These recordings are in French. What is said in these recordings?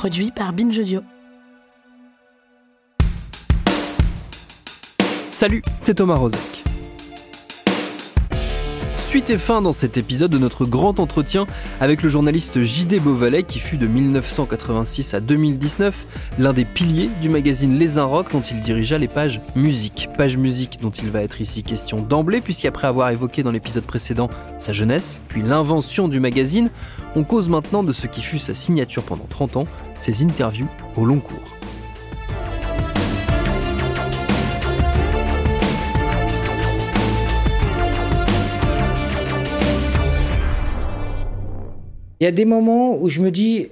Produit par Binge. Salut, c'est Thomas Rozek. Suite et fin dans cet épisode de notre grand entretien avec le journaliste J.D. Beauvalet qui fut de 1986 à 2019 l'un des piliers du magazine Les Un Rock dont il dirigea les pages musique. Page musique dont il va être ici question d'emblée puisqu'après avoir évoqué dans l'épisode précédent sa jeunesse, puis l'invention du magazine, on cause maintenant de ce qui fut sa signature pendant 30 ans, ses interviews au long cours. Il y a des moments où je me dis,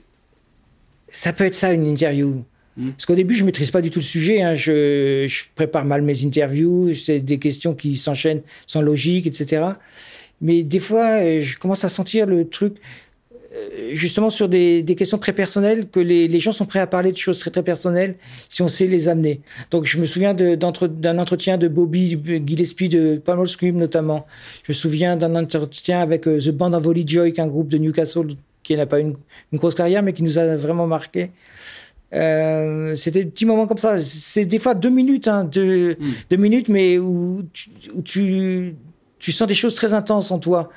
ça peut être ça une interview. Parce qu'au début, je maîtrise pas du tout le sujet. hein. Je, je prépare mal mes interviews. C'est des questions qui s'enchaînent sans logique, etc. Mais des fois, euh, je commence à sentir le truc, justement sur des, des questions très personnelles, que les, les gens sont prêts à parler de choses très très personnelles si on sait les amener. Donc, je me souviens d'un entretien de Bobby Gillespie de Palmer Scream notamment. Je me souviens d'un entretien avec euh, The Band of Holy Joy, qui est un groupe de Newcastle qui n'a pas une, une grosse carrière, mais qui nous a vraiment marqué. Euh, c'était des petits moments comme ça. C'est des fois deux minutes, hein, deux, deux minutes, mais où, tu, où tu, tu sens des choses très intenses en toi.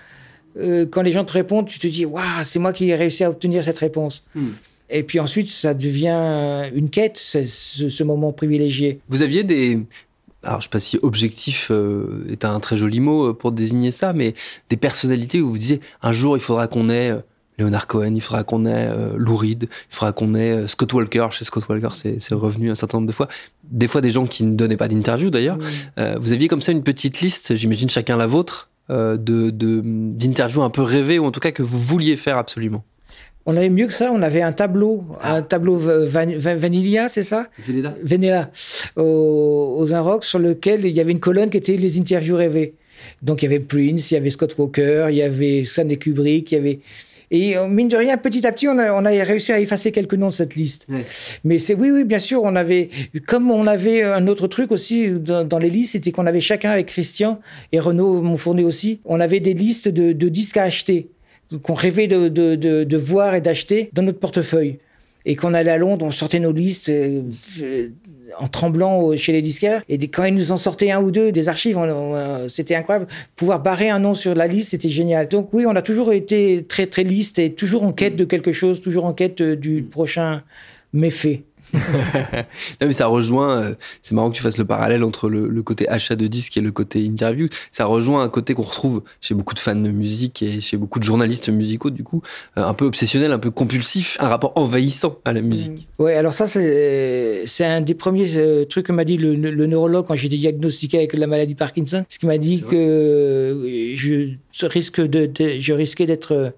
Euh, quand les gens te répondent, tu te dis, waouh, c'est moi qui ai réussi à obtenir cette réponse. Et puis ensuite, ça devient une quête, ce, ce moment privilégié. Vous aviez des. Alors, je sais pas si objectif euh, est un très joli mot euh, pour désigner ça, mais des personnalités où vous disiez un jour il faudra qu'on ait euh, Leonard Cohen, il faudra qu'on ait euh, Lou Reed, il faudra qu'on ait Scott Walker. Chez Scott Walker, c'est revenu un certain nombre de fois. Des fois, des gens qui ne donnaient pas d'interview d'ailleurs. Vous aviez comme ça une petite liste, j'imagine chacun la vôtre, euh, de de- d'interviews un peu rêvées ou en tout cas que vous vouliez faire absolument. On avait mieux que ça, on avait un tableau, un tableau va- van- van- Vanilla, c'est ça? Vénéa, au- aux Inrocks, sur lequel il y avait une colonne qui était les interviews rêvées. Donc il y avait Prince, il y avait Scott Walker, il y avait Stanley Kubrick, il y avait. Et euh, mine de rien, petit à petit, on a, on a réussi à effacer quelques noms de cette liste. Mais c'est oui, oui, bien sûr, on avait, comme on avait un autre truc aussi dans, dans les listes, c'était qu'on avait chacun avec Christian et Renaud Monfournet aussi, on avait des listes de, de disques à acheter qu'on rêvait de, de, de, de voir et d'acheter dans notre portefeuille. Et qu'on allait à Londres, on sortait nos listes euh, euh, en tremblant au- chez les disquaires. Et quand ils nous en sortaient un ou deux des archives, euh, c'était incroyable. Pouvoir barrer un nom sur la liste, c'était génial. Donc oui, on a toujours été très très liste et toujours en quête de quelque chose, toujours en quête euh, du prochain méfait. Non, mais ça rejoint, euh, c'est marrant que tu fasses le parallèle entre le, le côté achat de disques et le côté interview. Ça rejoint un côté qu'on retrouve chez beaucoup de fans de musique et chez beaucoup de journalistes musicaux, du coup, euh, un peu obsessionnel, un peu compulsif, un rapport envahissant à la musique. Ouais, alors ça, c'est un des premiers euh, trucs que m'a dit le, neurologue quand j'ai été diagnostiqué avec la maladie Parkinson. Ce qui m'a dit que je risque de, de- je risquais d'être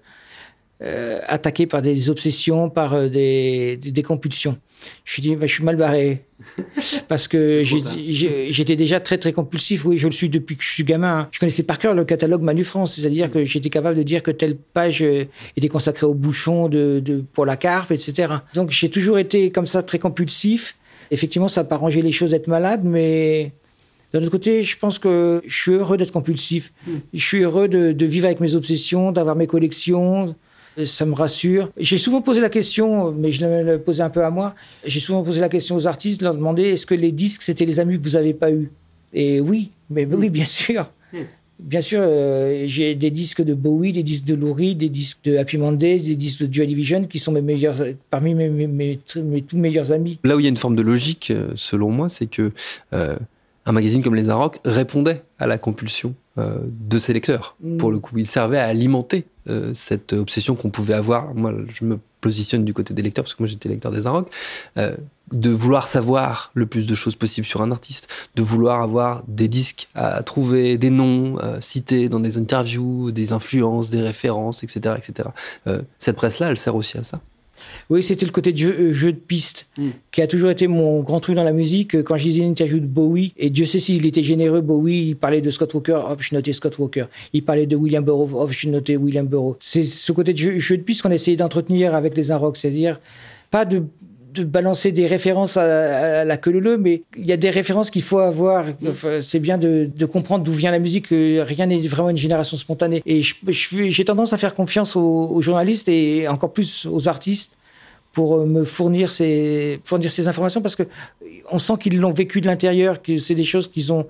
euh, attaqué par des obsessions, par euh, des, des, des compulsions. Je suis dit, bah, je suis mal barré. Parce que j'étais déjà très très compulsif. Oui, je le suis depuis que je suis gamin. hein. Je connaissais par cœur le catalogue Manu France, c'est-à-dire que j'étais capable de dire que telle page euh, était consacrée au bouchon de, de, pour la carpe, etc. Donc j'ai toujours été comme ça très compulsif. Effectivement, ça n'a pas rangé les choses d'être malade, mais d'un autre côté, je pense que je suis heureux d'être compulsif. Je suis heureux de, de vivre avec mes obsessions, d'avoir mes collections. Et Ça me rassure. J'ai souvent posé la question, mais je l'ai posé un peu à moi. J'ai souvent posé la question aux artistes, leur demander est-ce que les disques c'était les amis que vous n'avez pas eus? Et oui, mais oui, bien sûr. Bien sûr, euh, j'ai des disques de Bowie, des disques de Lou Reed, des disques de Happy Mondays, des disques de Joy Division qui sont mes meilleurs, parmi mes, mes, mes, mes tout meilleurs amis. Là où il y a une forme de logique, euh, selon moi, c'est que euh, un magazine comme Les Arocs répondait à la compulsion euh, de ses lecteurs. Mm. Pour le coup, il servait à alimenter euh, cette obsession qu'on pouvait avoir. Moi, je me positionne du côté des lecteurs parce que moi j'étais lecteur des Arocs. Euh, de vouloir savoir le plus de choses possible sur un artiste, de vouloir avoir des disques à trouver, des noms euh, cités dans des interviews, des influences, des références, etc. etc. Euh, cette presse-là, elle sert aussi à ça. Oui, c'était le côté de jeu, euh, jeu de piste Mm. qui a toujours été mon grand truc dans la musique. Quand je lisais une interview de Bowie, et Dieu sait s'il était généreux, Bowie, il parlait de Scott Walker, hop, je notais Scott Walker. Il parlait de William Burroughs, hop, je notais William Burroughs. C'est ce côté de jeu, jeu de piste qu'on essayait d'entretenir avec les Inrocks, c'est-à-dire pas de de balancer des références à, à la queue leu mais il y a des références qu'il faut avoir. Enfin, c'est bien de, de comprendre d'où vient la musique, que rien n'est vraiment une génération spontanée. Et j'ai tendance à faire confiance aux, aux journalistes et encore plus aux artistes pour euh, me fournir ces, fournir ces informations parce que on sent qu'ils l'ont vécu de l'intérieur, que c'est des choses qu'ils ont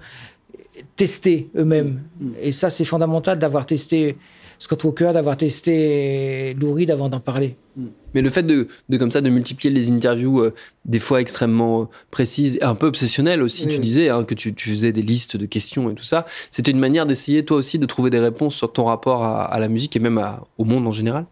testées eux-mêmes. Et ça, c'est fondamental d'avoir testé Scott Walker, d'avoir testé Lou Reed avant d'en parler. Mais le fait de, de comme ça de multiplier les interviews, euh, des fois extrêmement euh, précises, et un peu obsessionnelles aussi, Oui, tu disais hein, que tu, tu faisais des listes de questions et tout ça, c'était une manière d'essayer toi aussi de trouver des réponses sur ton rapport à, à la musique et même à- au monde en général?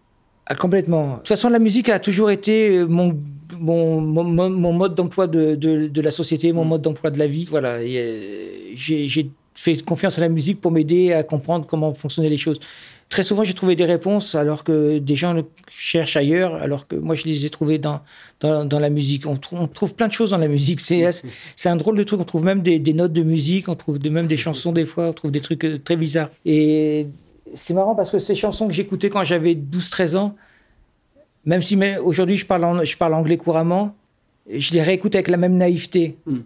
Ah, complètement. De toute façon, la musique a toujours été euh, mon, mon, mon, mode d'emploi de, de, de la société, mon mode d'emploi de la vie. Voilà. Euh, J'ai fait confiance à la musique pour m'aider à comprendre comment fonctionnaient les choses. Très souvent, j'ai trouvé des réponses alors que des gens le cherchent ailleurs, alors que moi, je les ai trouvées dans, dans, dans la musique. On, trou- on trouve plein de choses dans la musique. C'est un drôle de truc. On trouve même des, des notes de musique, on trouve de, même des chansons des fois, on trouve des trucs euh, très bizarres. Et c'est marrant parce que ces chansons que j'écoutais quand j'avais 12-13 ans, même si aujourd'hui je parle, anglais couramment, je les réécoute avec la même naïveté. Mm.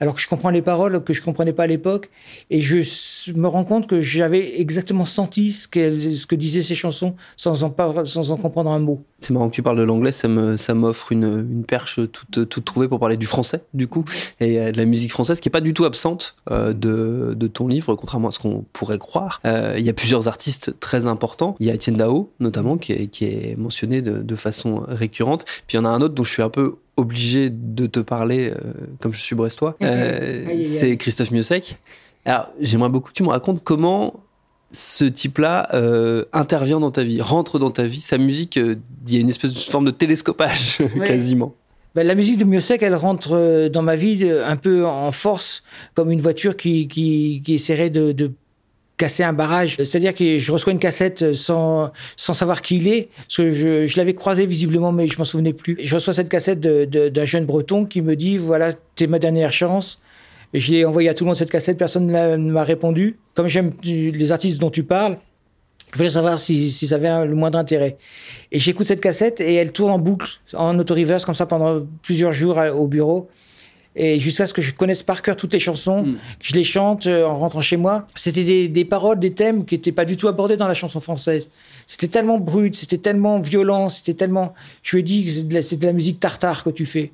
Alors que je comprends les paroles que je comprenais pas à l'époque. Et je me rends compte que j'avais exactement senti ce, que disaient ces chansons sans en, comprendre un mot. C'est marrant que tu parles de l'anglais, ça m'offre une, perche toute, trouvée pour parler du français, du coup, et euh, de la musique française qui est pas du tout absente euh, de, ton livre, contrairement à ce qu'on pourrait croire. Euh, Il y a plusieurs artistes très importants. Il y a Étienne Dao, notamment, qui est, mentionné de façon récurrente. Puis il y en a un autre dont je suis un peu obligé de te parler, euh, comme je suis brestois. Euh, c'est Christophe Miossec. Alors, j'aimerais beaucoup que tu me racontes comment ce type-là euh, intervient dans ta vie, rentre dans ta vie. Sa musique, il y a une espèce de forme de télescopage, quasiment. Ben, la musique de Miossec, elle rentre dans ma vie un peu en force, comme une voiture qui, qui, qui essaierait de, de casser un barrage. C'est-à-dire que je reçois une cassette sans, sans savoir qui il est, parce que je, l'avais croisé visiblement, mais je m'en souvenais plus. Je reçois cette cassette d'un jeune breton qui me dit, voilà, t'es ma dernière chance. Et je l'ai envoyé à tout le monde cette cassette, personne ne m'a répondu. Comme j'aime les artistes dont tu parles, je voulais savoir si, si ça avait le moindre intérêt. Et j'écoute cette cassette et elle tourne en boucle, en auto-reverse, comme ça pendant plusieurs jours à- au bureau. Et jusqu'à ce que je connaisse par cœur toutes les chansons, que je les chante euh, en rentrant chez moi. C'était des, des paroles, des thèmes qui n'étaient pas du tout abordés dans la chanson française. C'était tellement brut, c'était tellement violent, c'était tellement. Je lui ai dit que c'est de, la- c'est de la musique tartare que tu fais.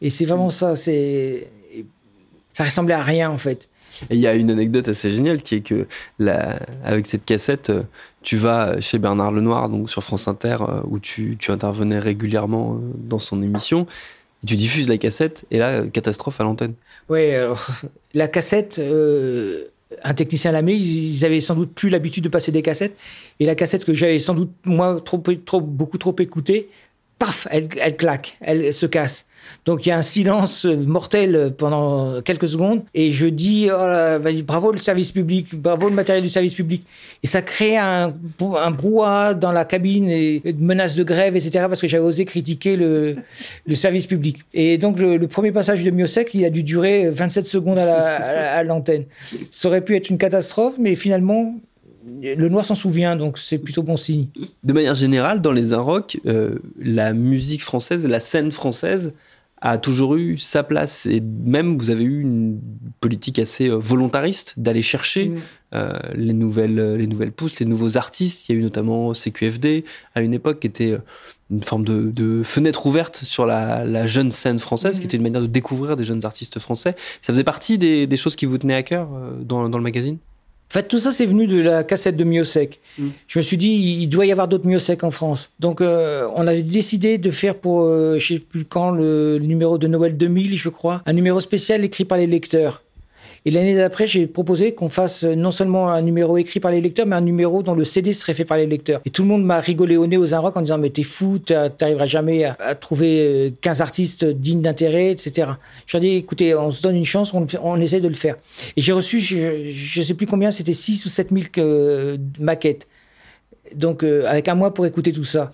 Et c'est vraiment ça. C'est. Ça ressemblait à rien en fait. Et il y a une anecdote assez géniale qui est que la- avec cette cassette, euh, tu vas chez Bernard Lenoir, donc sur France Inter, euh, où tu, tu intervenais régulièrement dans son émission. Tu diffuses la cassette, et là, euh, catastrophe à l'antenne. Ouais, alors, la cassette, euh, un technicien l'a mis, ils, ils avaient sans doute plus l'habitude de passer des cassettes. Et la cassette que j'avais sans doute, moi, trop, trop, beaucoup trop écoutée, paf, elle, elle claque, elle se casse. Donc il y a un silence mortel pendant quelques secondes et je dis oh bravo le service public, bravo le matériel du service public. Et ça crée un, un brouhaha dans la cabine et menaces de grève, etc. parce que j'avais osé critiquer le, service public. Et donc le, premier passage de Miosec, il a dû durer 27 secondes à la- à- à l'antenne. Ça aurait pu être une catastrophe, mais finalement, le noir s'en souvient, donc c'est plutôt bon signe. De manière générale, dans les Inrocks, euh, la musique française, la scène française a toujours eu sa place. Et même, vous avez eu une politique assez euh, volontariste d'aller chercher Mm. euh, les, nouvelles, euh, les nouvelles pousses, les nouveaux artistes. Il y a eu notamment CQFD, à une époque, qui était une forme de, de fenêtre ouverte sur la, la jeune scène française, qui était une manière de découvrir des jeunes artistes français. Ça faisait partie des, des choses qui vous tenaient à cœur dans, dans le magazine? Fait, tout ça, c'est venu de la cassette de Miosec. Mm. Je me suis dit, il doit y avoir d'autres Miosec en France. Donc, euh, on avait décidé de faire pour, euh, je sais plus quand, le, le numéro de Noël 2000, je crois, un numéro spécial écrit par les lecteurs. Et l'année d'après, j'ai proposé qu'on fasse non seulement un numéro écrit par les lecteurs, mais un numéro dont le CD serait fait par les lecteurs. Et tout le monde m'a rigolé au nez aux un rock en disant mais t'es fou, t'arriveras jamais à, trouver 15 euh, artistes dignes d'intérêt, etc. J'ai dit écoutez, on se donne une chance, on, essaie de le faire. Et j'ai reçu, je, ne sais plus combien, c'était 6 ou 7 000 euh, maquettes. Donc euh, avec un mois pour écouter tout ça.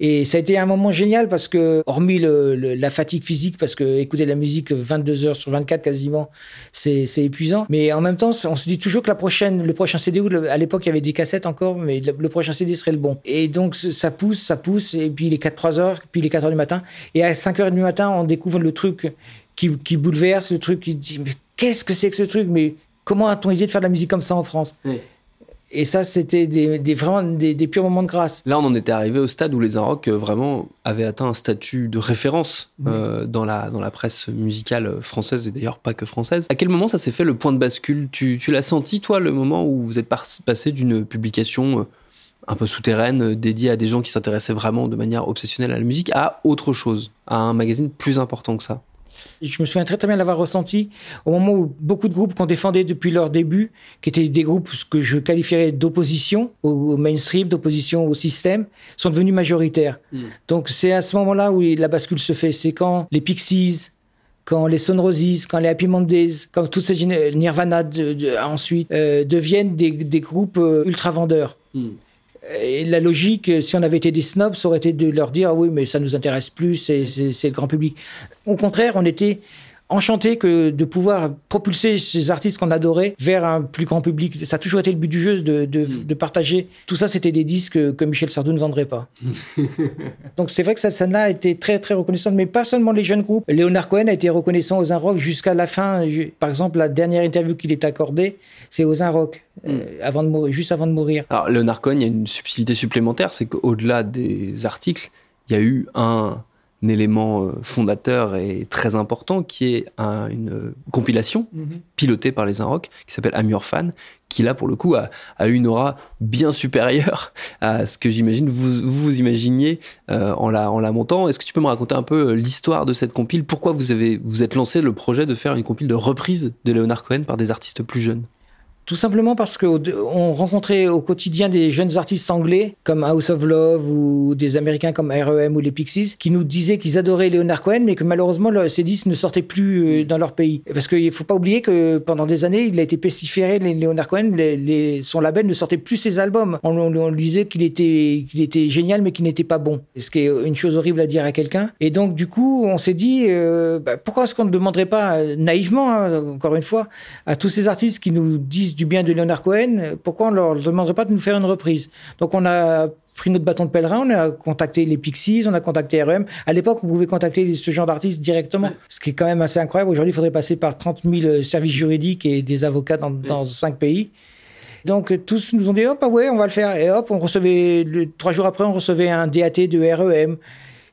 Et ça a été un moment génial parce que, hormis la fatigue physique, parce que écouter la musique 22 heures sur 24 quasiment, c'est épuisant. Mais en même temps, on se dit toujours que la prochaine, le prochain CD, à l'époque il y avait des cassettes encore, mais le, prochain CD serait le bon. Et donc ça pousse, ça pousse, et puis les 4-3 heures, puis les 4 heures du matin. Et à 5 heures du matin, on découvre le truc qui, qui bouleverse, le truc qui dit, mais qu'est-ce que c'est que ce truc? Mais comment a-t-on idée de faire de la musique comme ça en France? Et ça, c'était des, vraiment des, purs moments de grâce. Là, on en était arrivé au stade où les Inrocks euh, vraiment avaient atteint un statut de référence euh, dans, la, dans la presse musicale française et d'ailleurs pas que française. À quel moment ça s'est fait le point de bascule? Tu, tu l'as senti, toi, le moment où vous êtes passé d'une publication euh, un peu souterraine, dédiée à des gens qui s'intéressaient vraiment de manière obsessionnelle à la musique, à autre chose, à un magazine plus important que ça? Je me souviens très très bien l'avoir ressenti au moment où beaucoup de groupes qu'on défendait depuis leur début, qui étaient des groupes que je qualifierais d'opposition au mainstream, d'opposition au système, sont devenus majoritaires. Hmm. Donc c'est à ce moment-là où la bascule se fait. C'est quand les Pixies, quand les Son Roses, quand les Happy Mondays, quand toutes ces Nirvana ensuite euh, deviennent des, groupes euh, ultra vendeurs. Hmm. Et la logique, si on avait été des snobs, ça aurait été de leur dire ah oui, mais ça nous intéresse plus, c'est le grand public. Au contraire, on était enchanté que de pouvoir propulser ces artistes qu'on adorait vers un plus grand public. Ça a toujours été le but du jeu de, de, mm. partager. Tout ça, c'était des disques que Michel Sardou ne vendrait pas. Donc c'est vrai que cette scène-là a été très très reconnaissante, mais pas seulement les jeunes groupes. Léonard Cohen a été reconnaissant aux Rock jusqu'à la fin. Par exemple, la dernière interview qu'il est accordée, c'est aux Rock, euh, avant de mourir, juste avant de mourir. Alors Léonard Cohen, il y a une subtilité supplémentaire, c'est qu'au-delà des articles, il y a eu un élément euh, fondateur et très important qui est une compilation mhm. pilotée par les Inrock qui s'appelle Amur Fan qui là pour le coup a, a, une aura bien supérieure à ce que j'imagine vous vous imaginiez euh, en la en la montant. Est-ce que tu peux me raconter un peu euh, l'histoire de cette compile? Pourquoi vous avez vous êtes lancé le projet de faire une compile de reprise de Leonard Cohen par des artistes plus jeunes? Tout simplement parce qu'on rencontrait au quotidien des jeunes artistes anglais comme House of Love ou des Américains comme R.E.M. ou les Pixies qui nous disaient qu'ils adoraient Leonard Cohen mais que malheureusement ces disques ne sortaient plus euh, dans leur pays. Parce qu'il ne faut pas oublier que pendant des années il a été pestiféré, Leonard Cohen, son label ne sortait plus ses albums. On, on, disait qu'il était, génial mais qu'il n'était pas bon. Ce qui est une chose horrible à dire à quelqu'un. Et donc du coup on s'est dit euh, bah, pourquoi est-ce qu'on ne demanderait pas naïvement, hein, encore une fois, à tous ces artistes qui nous disent du bien de Leonard Cohen, pourquoi on ne leur demanderait pas de nous faire une reprise? Donc on a pris notre bâton de pèlerin, on a contacté les Pixies, on a contacté REM. À l'époque, on pouvait contacter ce genre d'artistes directement, ce qui est quand même assez incroyable. Aujourd'hui, il faudrait passer par 30 000 services juridiques et des avocats dans, dans cinq pays. Donc tous nous ont dit hop ah ouais on va le faire et hop on recevait trois jours après on recevait un DAT de REM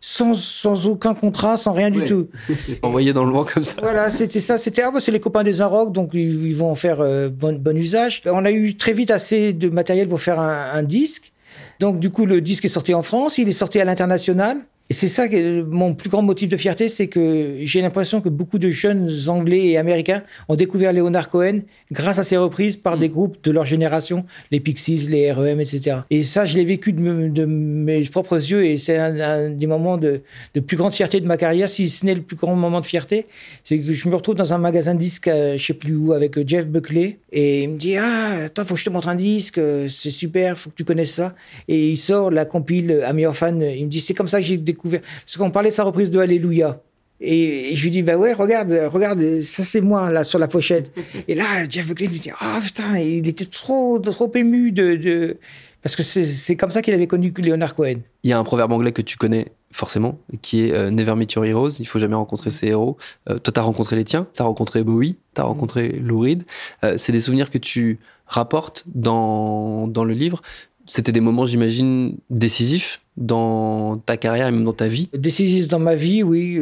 sans, sans aucun contrat, sans rien du tout. Envoyé dans le vent comme ça. Voilà, c'était ça. C'était ah bah, c'est les copains des Arocs, donc ils, vont en faire euh, bon, bon, usage. On a eu très vite assez de matériel pour faire un, un disque. Donc du coup, le disque est sorti en France, il est sorti à l'international. Et c'est ça que mon plus grand motif de fierté, c'est que j'ai l'impression que beaucoup de jeunes Anglais et Américains ont découvert Leonard Cohen grâce à ses reprises par des mm. groupes de leur génération, les Pixies, les REM, etc. Et ça, je l'ai vécu de, mes propres yeux et c'est un, des moments de, plus grande fierté de ma carrière, si ce n'est le plus grand moment de fierté. C'est que je me retrouve dans un magasin de disques, je sais plus où, avec Jeff Buckley et il me dit Ah, attends, faut que je te montre un disque, c'est super, faut que tu connaisses ça. Et il sort la compile Ami Fan. Il me dit C'est comme ça que j'ai découvert parce qu'on parlait de sa reprise de Alléluia. Et, je lui dis, bah ouais, regarde, regarde, ça c'est moi, là, sur la pochette. et là, Jeff Buckley me dit, ah putain, il était trop, trop ému de, Parce que c'est comme ça qu'il avait connu Leonard Cohen. Il y a un proverbe anglais que tu connais forcément, qui est euh, Never meet your heroes, il faut jamais rencontrer ses héros. Euh, toi, t'as rencontré les tiens, t'as rencontré Bowie, t'as rencontré Lou Reed. Euh, c'est des souvenirs que tu rapportes dans, dans le livre. C'était des moments, j'imagine, décisifs dans ta carrière et même dans ta vie Décisif dans ma vie, oui,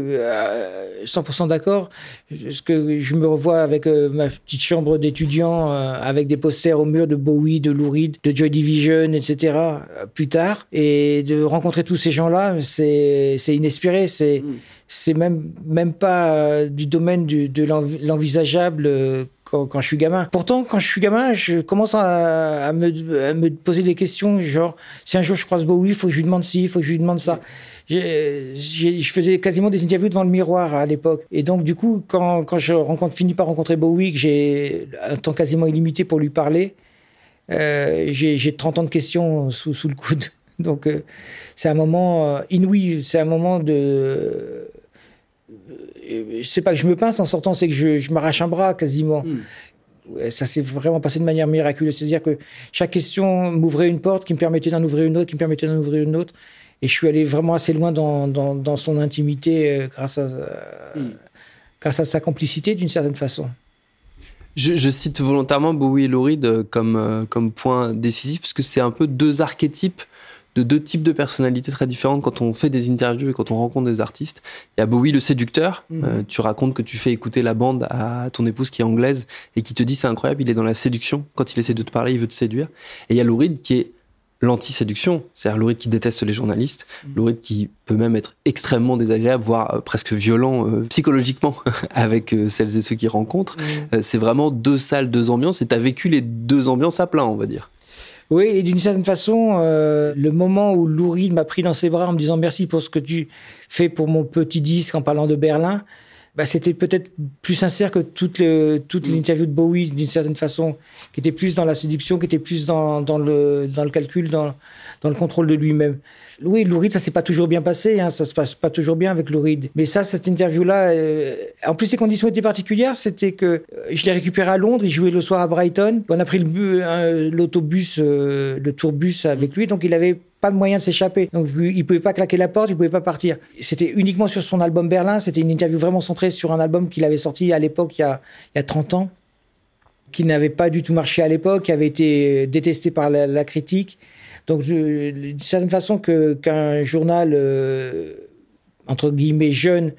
100% euh, d'accord. Parce que je me revois avec euh, ma petite chambre d'étudiant, euh, avec des posters au mur de Bowie, de Lou Reed, de Joy Division, etc. plus tard. Et de rencontrer tous ces gens-là, c'est inespéré. C'est mm. c'est même, même pas du domaine de l'envisageable quand, je suis gamin. Pourtant, quand je suis gamin, je commence à, me, poser des questions, genre, si un jour je croise Bowie, il faut que je lui demande ci, il faut que je lui demande ça. je faisais quasiment des interviews devant le miroir à l'époque. Et donc, du coup, quand, je finis par rencontrer Bowie, que j'ai un temps quasiment illimité pour lui parler, euh, j'ai 30 ans de questions sous, sous le coude. Donc, euh, c'est un moment euh, inouï, c'est un moment de sais pas que je me pince en sortant, c'est que je, m'arrache un bras quasiment. Hmm. Ça s'est vraiment passé de manière miraculeuse. C'est-à-dire que chaque question m'ouvrait une porte qui me permettait d'en ouvrir une autre, qui me permettait d'en ouvrir une autre. Et je suis allé vraiment assez loin dans, dans, son intimité euh, grâce, à, hmm. grâce à sa complicité d'une certaine façon. Je, cite volontairement Bowie et Laurie comme, euh, comme point décisif, parce que c'est un peu deux archétypes de deux types de personnalités très différentes quand on fait des interviews et quand on rencontre des artistes. Il y a Bowie le séducteur. Mhm. Euh, tu racontes que tu fais écouter la bande à ton épouse qui est anglaise et qui te dit c'est incroyable, il est dans la séduction. Quand il essaie de te parler, il veut te séduire. Et il y a Louride qui est l'anti-séduction, c'est-à-dire Louride qui déteste les journalistes, mmh. Louride qui peut même être extrêmement désagréable, voire euh, presque violent euh, psychologiquement avec celles et ceux qu'il rencontre. Mhm. c'est vraiment deux salles, deux ambiances, et tu as vécu les deux ambiances à plein, on va dire. Oui, et d'une certaine façon, euh, le moment où Louride m'a pris dans ses bras en me disant merci pour ce que tu fais pour mon petit disque en parlant de Berlin, bah, c'était peut-être plus sincère que toute, toute mm. l'interview de Bowie d'une certaine façon, qui était plus dans la séduction, qui était plus dans, dans, le, dans le calcul, dans, dans le contrôle de lui-même. Oui, Louride, ça s'est pas toujours bien passé, hein, ça se passe pas toujours bien avec Louride. Mais ça, cette interview-là, euh, en plus, les conditions étaient particulières. C'était que euh, je l'ai récupéré à Londres, il jouait le soir à Brighton. On a pris l'autobus, euh, le tourbus avec lui, donc il avait pas de moyen de s'échapper. Donc il pouvait pas claquer la porte, il pouvait pas partir. C'était uniquement sur son album Berlin. C'était une interview vraiment centrée sur un album qu'il avait sorti à l'époque, il, il, y a 30 ans, qui n'avait pas du tout marché à l'époque, qui avait été détesté par la critique. Donc, d'une certaine façon, qu'un journal, euh, entre guillemets, jeune,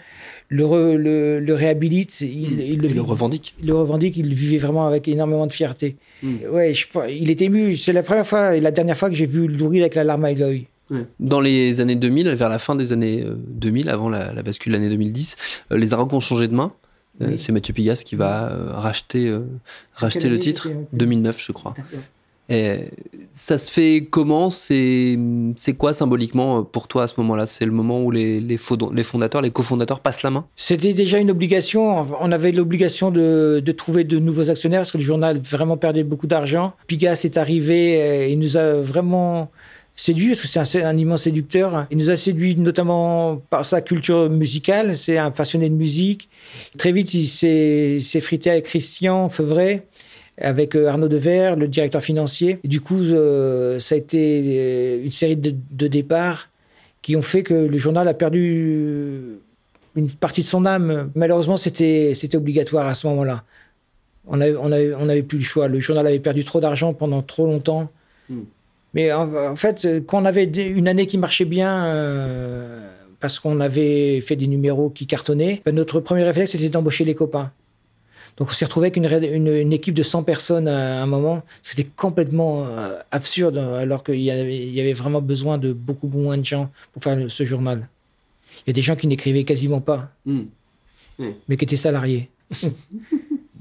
le, le, réhabilite, il, hmm. il, le, revendique. Il le revendique, il vivait vraiment avec énormément de fierté. Hmm. Ouais, je, il est ému. C'est la première fois et la dernière fois que j'ai vu Loury avec la larme à l'œil. Dans les années 2000, vers la fin des années 2000, euh, avant la, bascule de l'année 2010, euh, les Arabes ont changé de main. C'est Mathieu Pigas qui va racheter, racheter le titre? 2009, je crois. Ça se fait comment? C'est quoi symboliquement pour toi à ce moment-là? C'est le moment où les, fondateurs, les cofondateurs passent la main? C'était déjà une obligation. On avait l'obligation de, trouver de nouveaux actionnaires parce que le journal vraiment perdait beaucoup d'argent. Pigas est arrivé et nous a vraiment séduit parce que c'est un, un, immense séducteur. Il nous a séduit notamment par sa culture musicale. C'est un passionné de musique. Très vite, il s'est frité avec Christian Feuvret avec euh, Arnaud Dever, le directeur financier. Et du coup, euh, ça a été euh, une série de, départs qui ont fait que le journal a perdu une partie de son âme. Malheureusement, c'était obligatoire à ce moment-là. On n'avait on avait, on avait plus le choix. Le journal avait perdu trop d'argent pendant trop longtemps. Hmm. Mais en, fait, quand on avait une année qui marchait bien, parce qu'on avait fait des numéros qui cartonnaient, ben, notre premier réflexe, c'était d'embaucher les copains. Donc on s'est retrouvé avec une, une, équipe de 100 personnes à un moment. C'était complètement euh, absurde, alors qu'il y, avait, vraiment besoin de beaucoup moins de gens pour faire ce journal. Il y a des gens qui n'écrivaient quasiment pas, hmm. mais qui étaient salariés.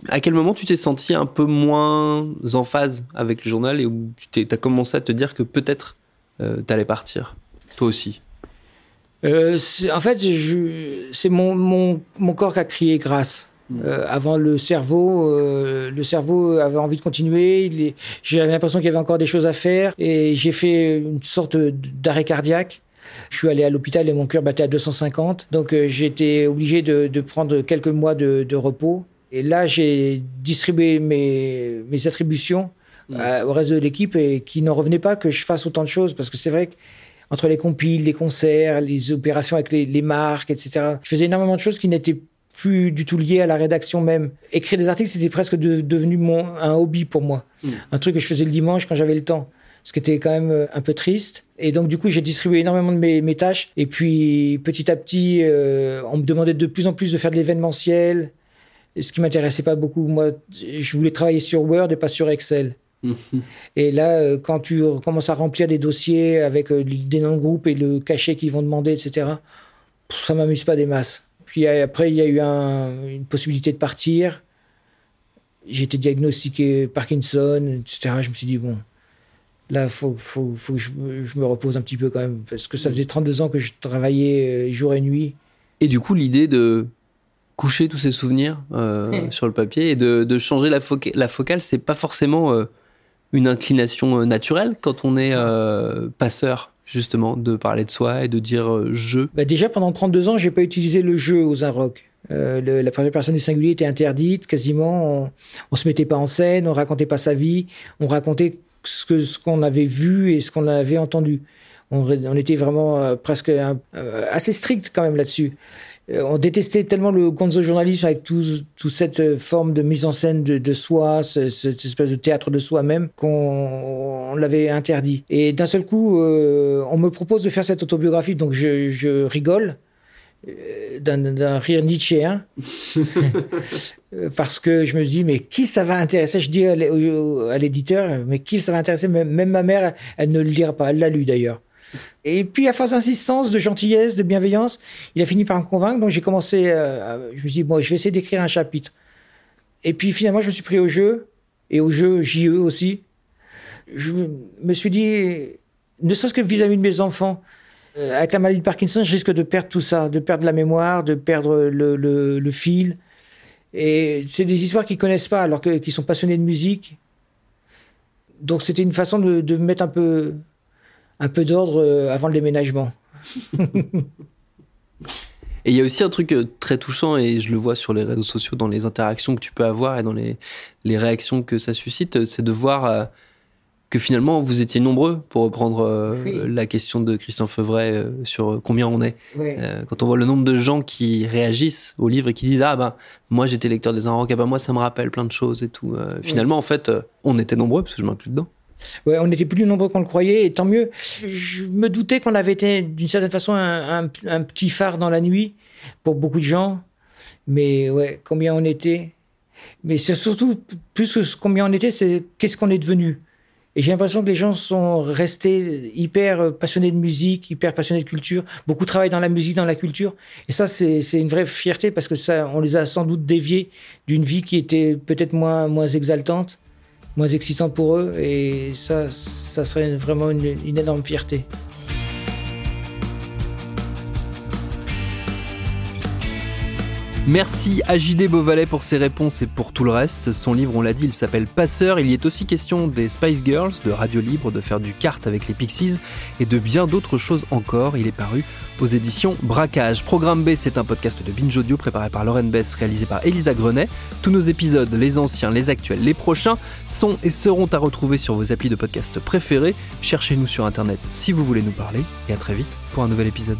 à quel moment tu t'es senti un peu moins en phase avec le journal et où tu as commencé à te dire que peut-être euh, tu allais partir, toi aussi? Euh, En fait, c'est mon, mon, mon corps qui a crié grâce. Euh, avant le cerveau, euh, le cerveau avait envie de continuer. J'avais l'impression qu'il y avait encore des choses à faire et j'ai fait une sorte d'arrêt cardiaque. Je suis allé à l'hôpital et mon cœur battait à 250. Donc euh, été obligé de, de, prendre quelques mois de, de repos. Et là, j'ai distribué mes, mes attributions mmh. au reste de l'équipe et qui n'en revenait pas que je fasse autant de choses parce que c'est vrai que entre les compiles, les concerts, les opérations avec les, les marques, etc. Je faisais énormément de choses qui n'étaient plus du tout lié à la rédaction même. Écrire des articles, c'était presque devenu mon, un hobby pour moi. Hmm. Un truc que je faisais le dimanche quand j'avais le temps. Ce qui était quand même euh, un peu triste. Et donc, du coup, j'ai distribué énormément de mes, mes, tâches. Et puis, petit à petit, euh, on me demandait de plus en plus de faire de l'événementiel. Ce qui m'intéressait pas beaucoup. Moi, je voulais travailler sur Word et pas sur Excel. Hmm. Et là, euh, quand tu commences à remplir des dossiers avec des noms de groupes et le cachet qu'ils vont demander, etc., ça m'amuse pas des masses. Puis après, il y a eu une possibilité de partir. J'ai été diagnostiqué Parkinson, etc. Je me suis dit, bon, là, il faut, faut, faut, que je, me repose un petit peu quand même. Parce que ça faisait 32 ans que je travaillais jour et nuit. Et du coup, l'idée de coucher tous ces souvenirs sur le papier et de, de changer la, la focale, c'est pas forcément une inclination naturelle quand on est passeur justement, de parler de soi et de dire euh, je bah Déjà, pendant 32 ans, j'ai pas utilisé le je aux Rock. Euh, la première personne du singulier était interdite, quasiment. On, on se mettait pas en scène, on racontait pas sa vie, on racontait ce qu'on avait vu et ce qu'on avait entendu. On, était vraiment euh, presque assez strict quand même là-dessus. Euh, on détestait tellement le gonzo journalisme avec toute cette euh, forme de mise en scène de, soi, cette espèce de théâtre de soi-même qu'on l'avait interdit. Et d'un seul coup, euh, on me propose de faire cette autobiographie, donc je, rigole d'un rire nietzschéen parce que je me dis mais qui ça va intéresser? Je dis à l'éditeur mais qui ça va intéresser? Même, même ma mère elle ne le lira pas. Elle l'a lu d'ailleurs et puis, à force d'insistance, de gentillesse, de bienveillance, il a fini par me convaincre. Donc, j'ai commencé, euh, je me suis dit, bon, je vais essayer d'écrire un chapitre. Et puis, finalement, je me suis pris au jeu, et au jeu JE aussi. Je me suis dit, ne serait-ce que vis-à-vis de mes enfants, euh, avec la maladie de Parkinson, je risque de perdre tout ça, de perdre la mémoire, de perdre le, fil. Et c'est des histoires qu'ils connaissent pas, alors qu'ils sont passionnés de musique. Donc, c'était une façon de, de mettre un peu un peu d'ordre euh, avant le déménagement. Et il y a aussi un truc euh, très touchant, et je le vois sur les réseaux sociaux, dans les interactions que tu peux avoir et dans les, les réactions que ça suscite, euh, c'est de voir que finalement vous étiez nombreux, pour reprendre la question de Christian Feuvret sur combien on est. quand on voit le nombre de gens qui réagissent au livre et qui disent Ah ben, moi j'étais lecteur des Inrocks, ah ben moi ça me rappelle plein de choses et tout. finalement, en fait, on était nombreux, parce que je m'inclus dedans. Ouais, on était plus nombreux qu'on le croyait, et tant mieux. Je me doutais qu'on avait été, d'une certaine façon, un, petit phare dans la nuit pour beaucoup de gens. Mais ouais, combien on était. Mais c'est surtout, plus que combien on était, c'est qu'est-ce qu'on est devenu. Et j'ai l'impression que les gens sont restés hyper passionnés de musique, hyper passionnés de culture. Beaucoup travaillent dans la musique, dans la culture. Et ça, c'est une vraie fierté parce que ça, on les a sans doute déviés d'une vie qui était peut-être moins, moins exaltante moins excitant pour eux et ça, ça serait vraiment une, une énorme fierté. Merci à JD Beauvalet pour ses réponses et pour tout le reste. Son livre, on l'a dit, il s'appelle Passeur. Il y est aussi question des Spice Girls, de Radio Libre, de faire du kart avec les Pixies et de bien d'autres choses encore. Il est paru aux éditions Braquage. Programme B, c'est un podcast de Binge Audio préparé par Lauren Bess, réalisé par Elisa Grenet. Tous nos épisodes, les anciens, les actuels, les prochains, sont et seront à retrouver sur vos applis de podcast préférés. Cherchez-nous sur Internet si vous voulez nous parler. Et à très vite pour un nouvel épisode.